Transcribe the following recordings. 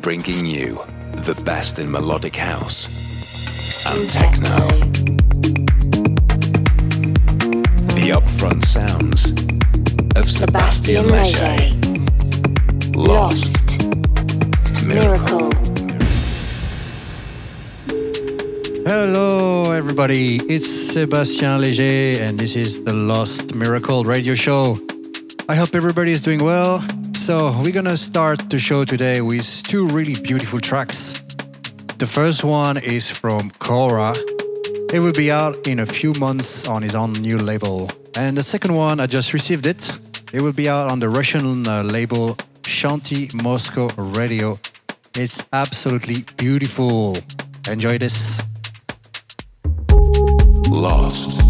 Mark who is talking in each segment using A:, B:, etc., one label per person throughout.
A: bringing you the best in melodic house and techno. The upfront sounds of Sebastian Leger. Lost. Miracle.
B: Hello, everybody. It's Sebastian Leger, and this is the Lost Miracle radio show. I hope everybody is doing well. So, we're gonna start the show today with two really beautiful tracks. The first one is from Cora. It will be out in a few months on his own new label. And the second one, I just received it. It will be out on the Russian uh, label Shanti Moscow Radio. It's absolutely beautiful. Enjoy this.
A: Lost.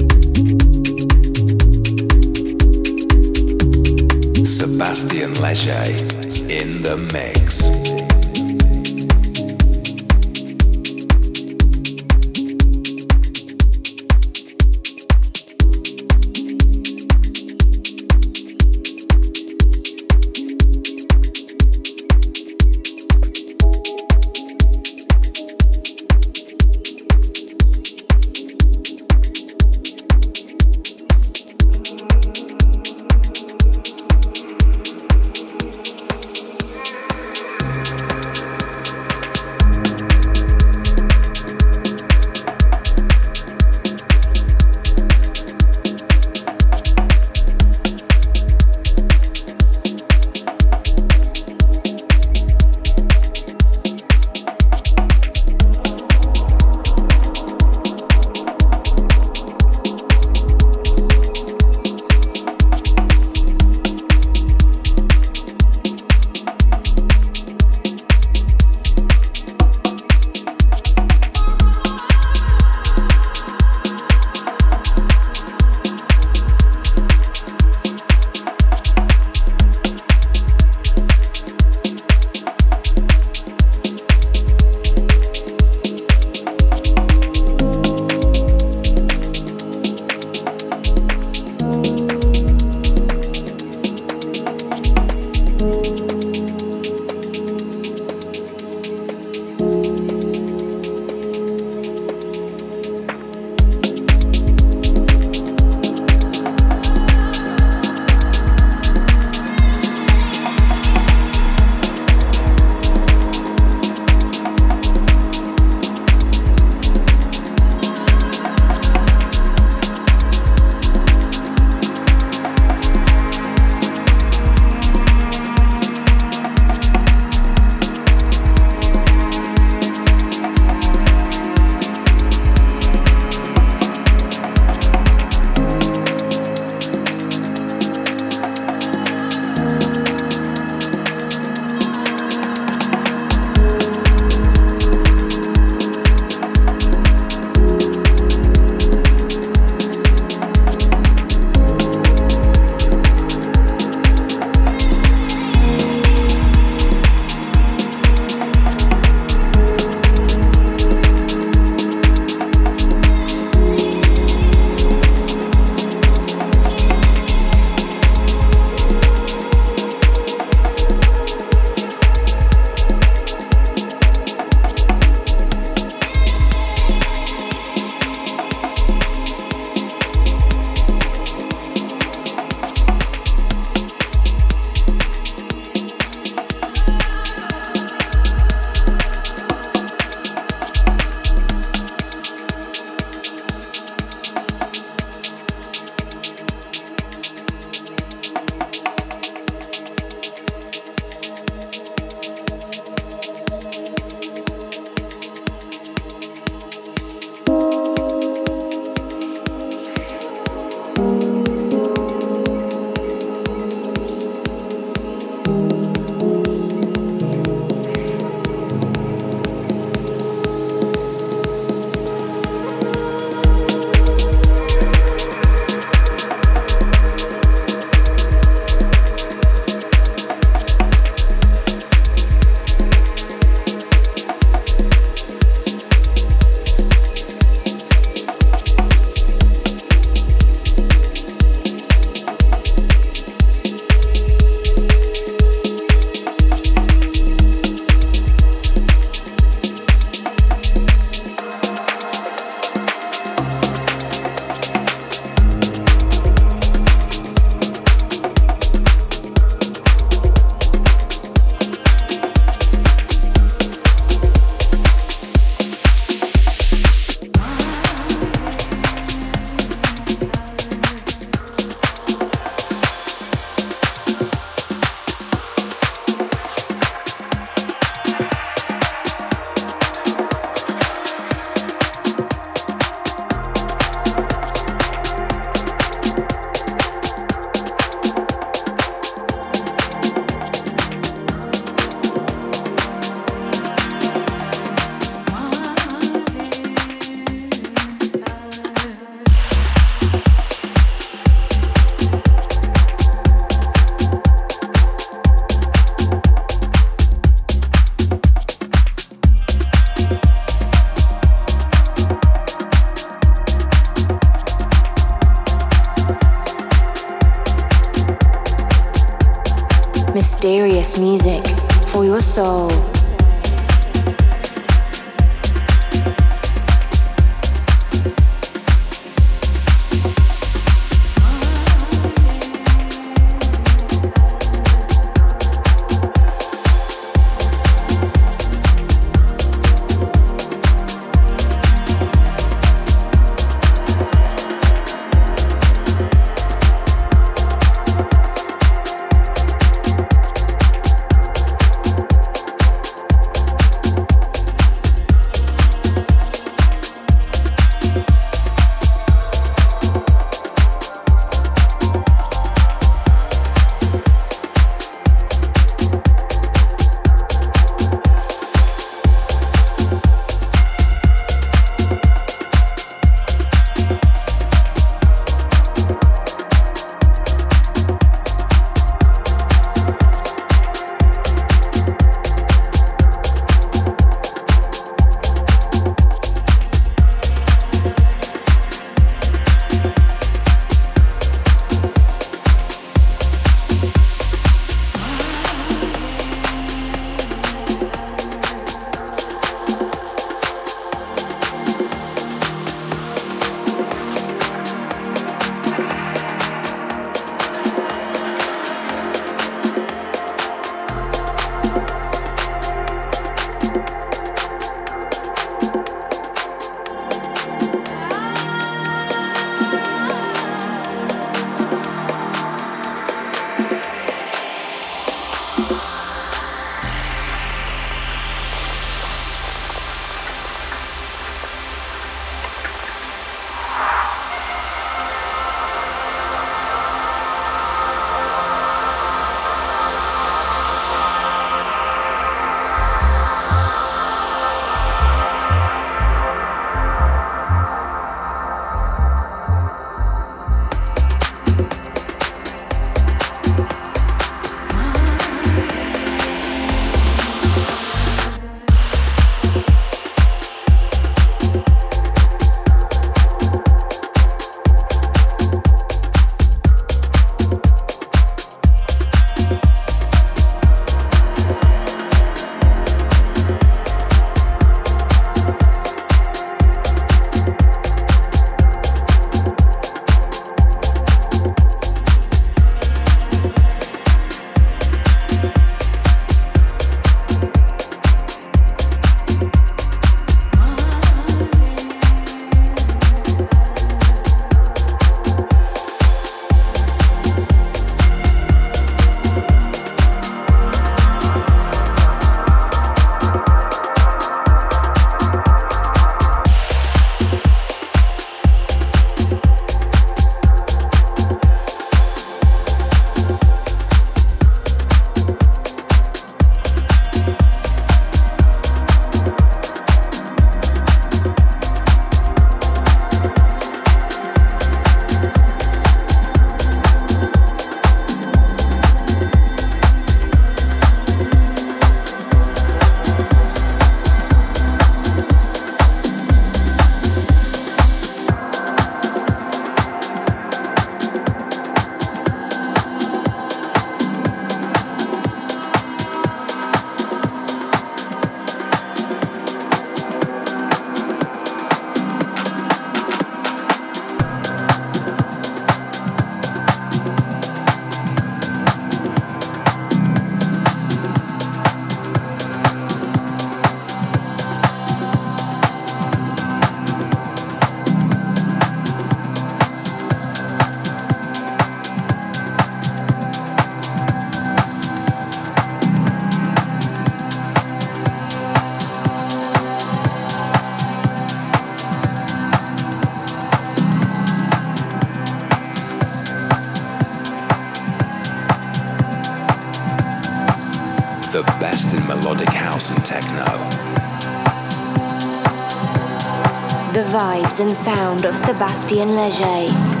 C: And sound of Sebastian Léger.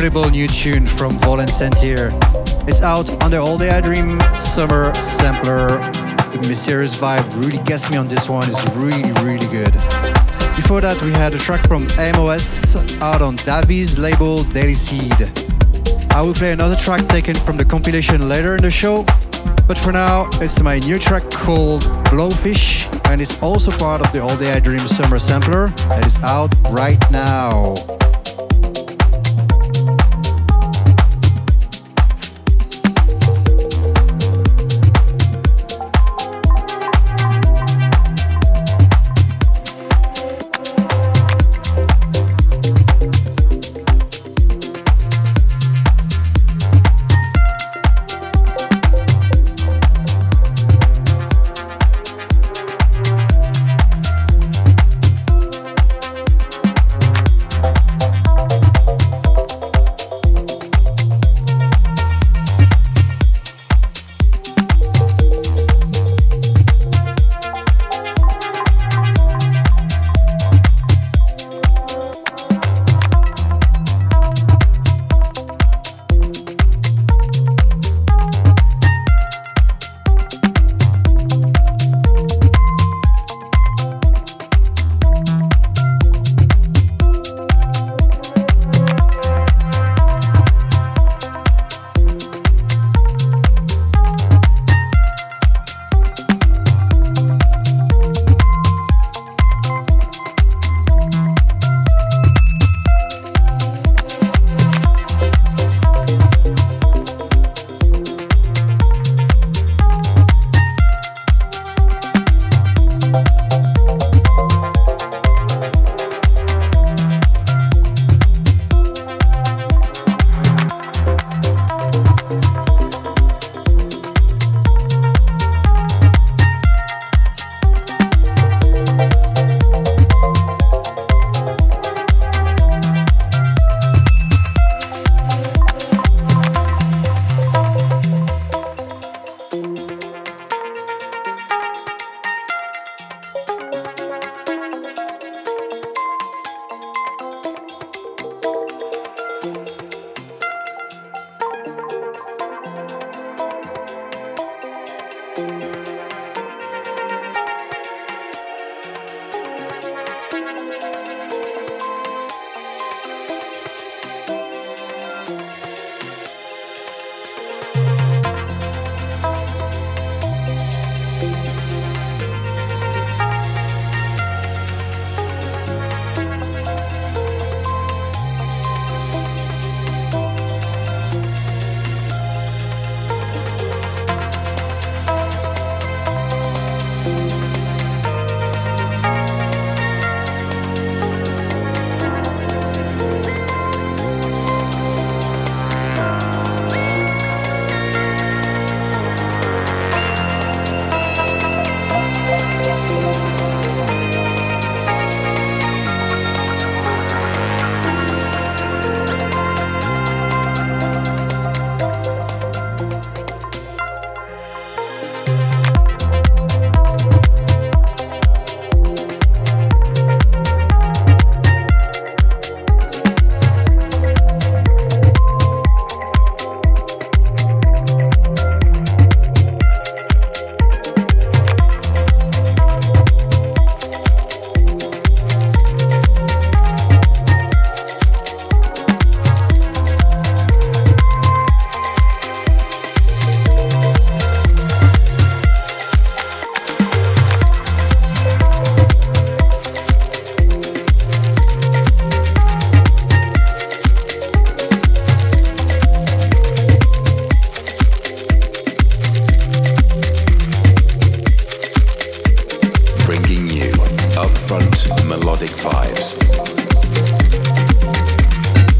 B: Incredible new tune from Volen Sentir. It's out on the All Day I Dream Summer Sampler. The mysterious vibe really gets me on this one. It's really, really good. Before that, we had a track from MOS out on Davies label Daily Seed. I will play another track taken from the compilation later in the show, but for now, it's my new track called Blowfish, and it's also part of the All Day I Dream Summer Sampler that is out right now.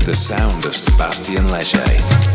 B: The sound of Sebastian Leger.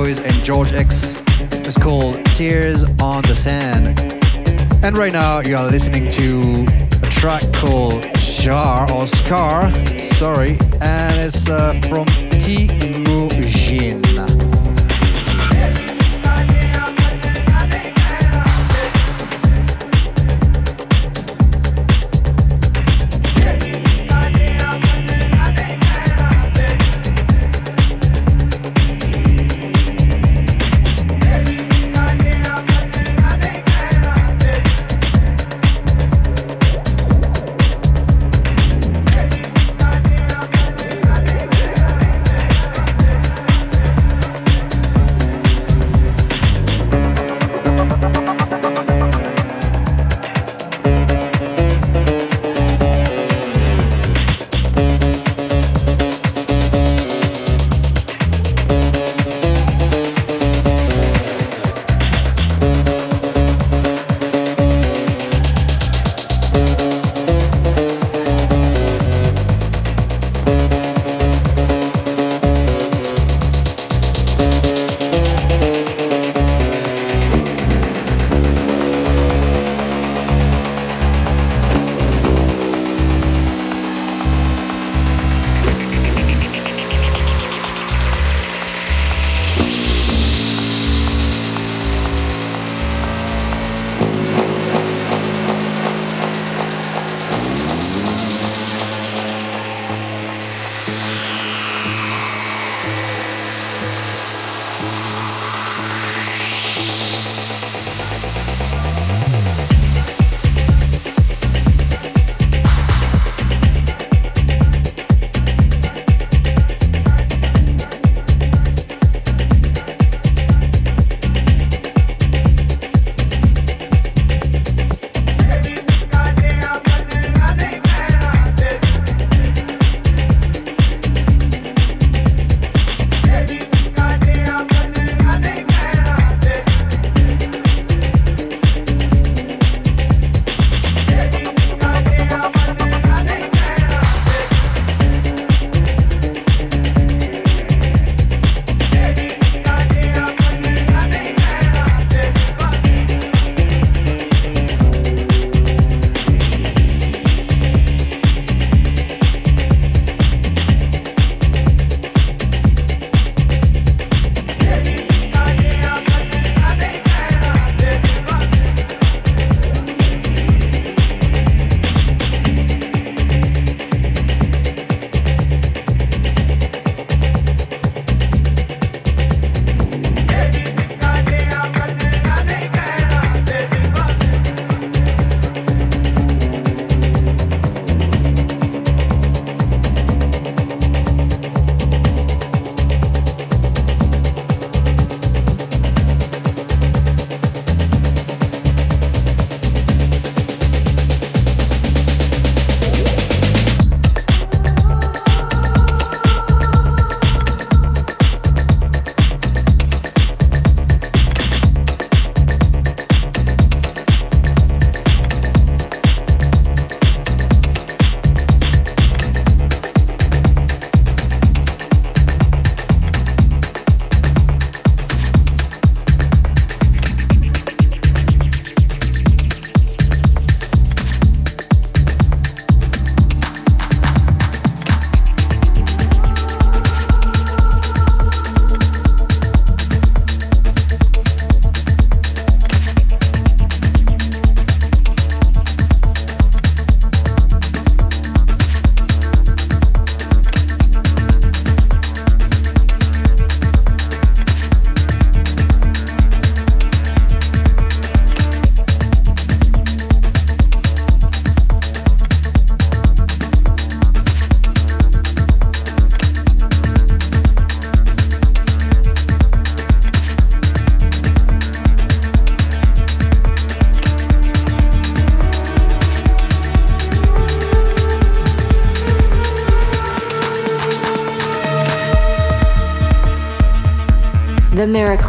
B: Cowboys and George X. It's called Tears on the Sand. And right now, you are listening to a track called Jar or Scar, sorry, and it's uh, from Timujin.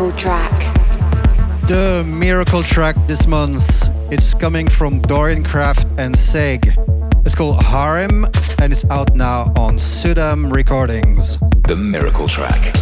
C: Miracle Track.
B: The Miracle Track this month. It's coming from Dorian Kraft and Seg. It's called Harem and it's out now on Sudam Recordings.
A: The Miracle Track.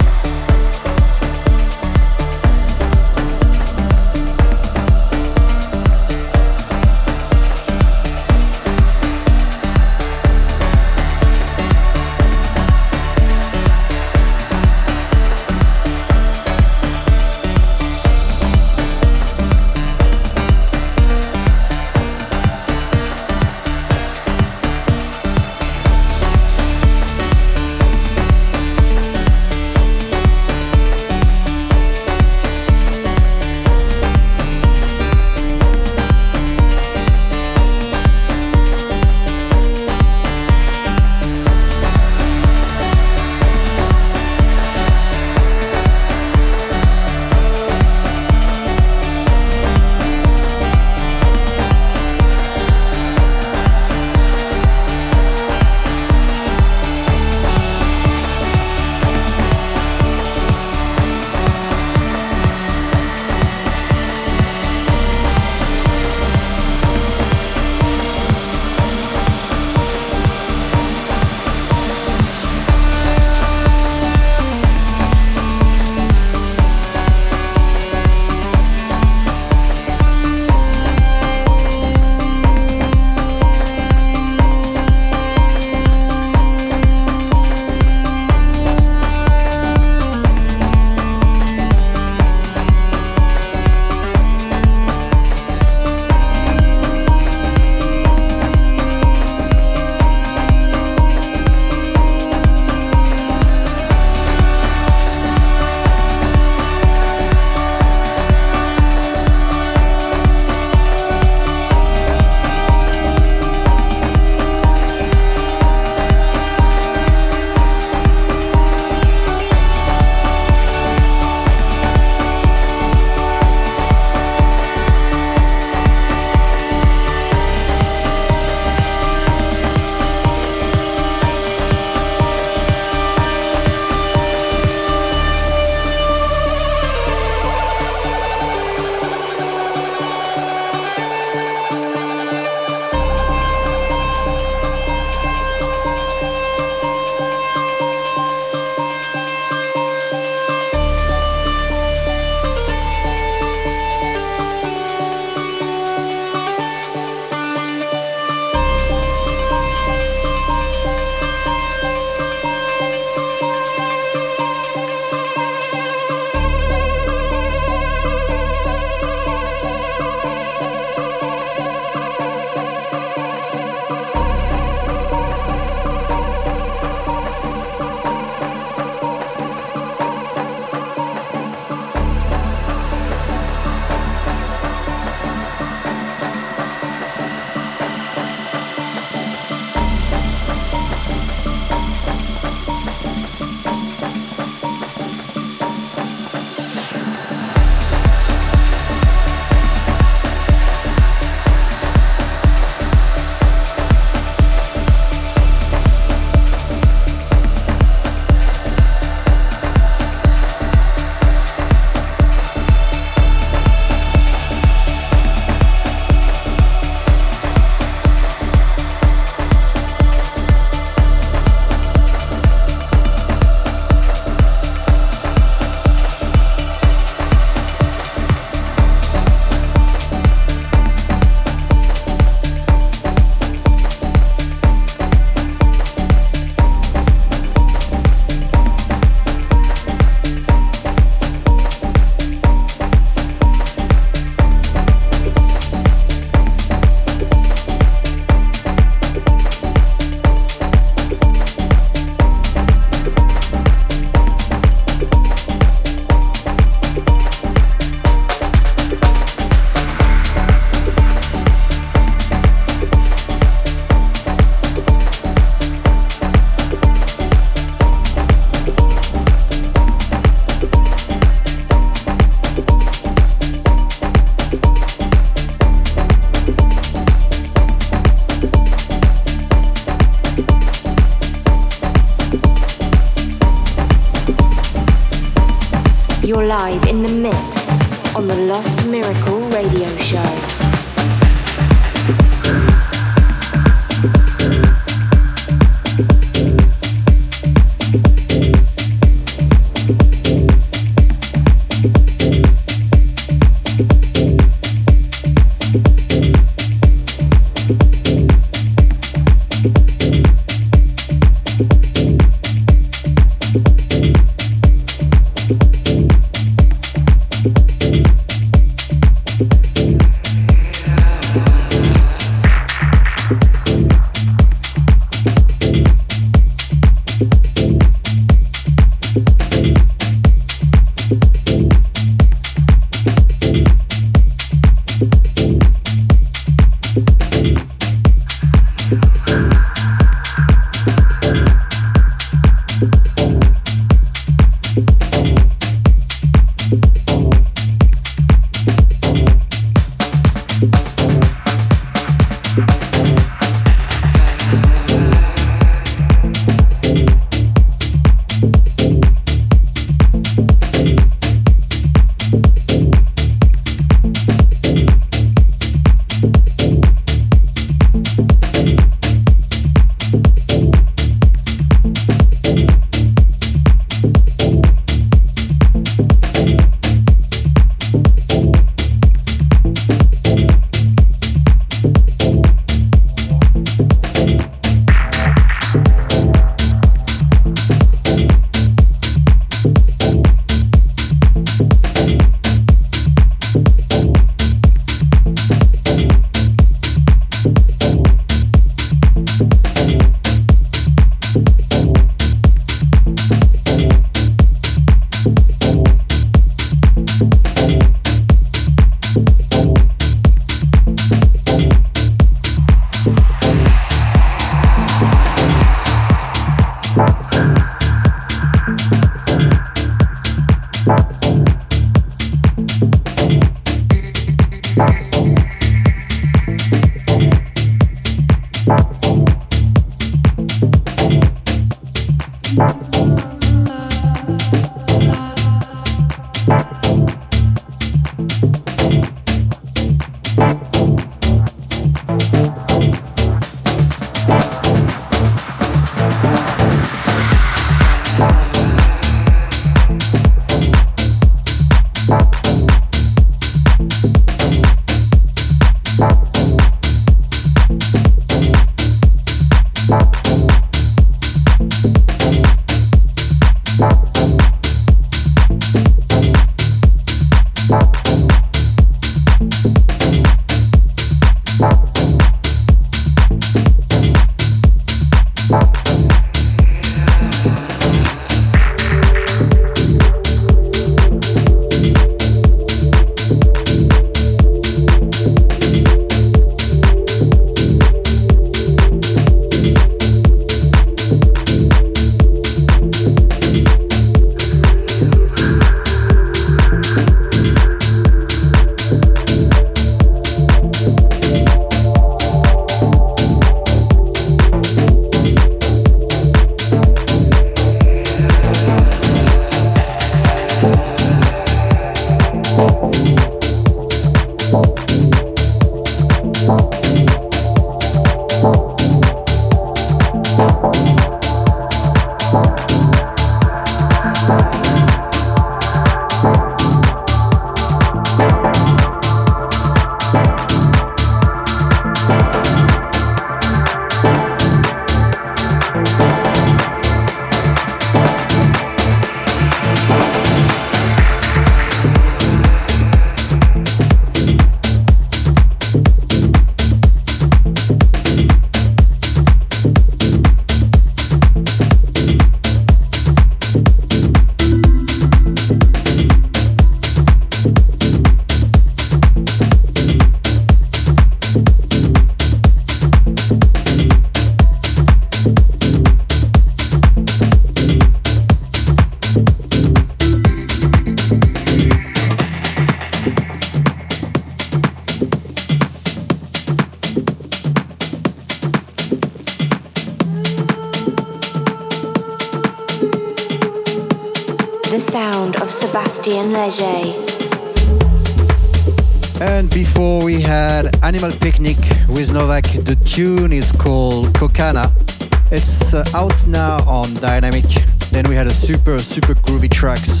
B: It's uh, out now on Diynamic. Then we had a super, super groovy tracks.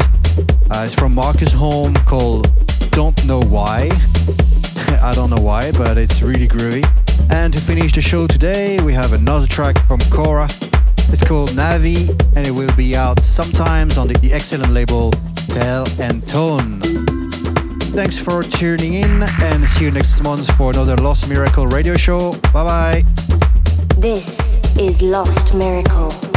B: Uh, it's from Marcus Home called Don't Know Why. I don't know why, but it's really groovy. And to finish the show today, we have another track from Cora. It's called Navi, and it will be out sometimes on the, the excellent label Tell and Tone. Thanks for tuning in, and see you next month for another Lost Miracle radio show. Bye bye.
C: This is Lost Miracle.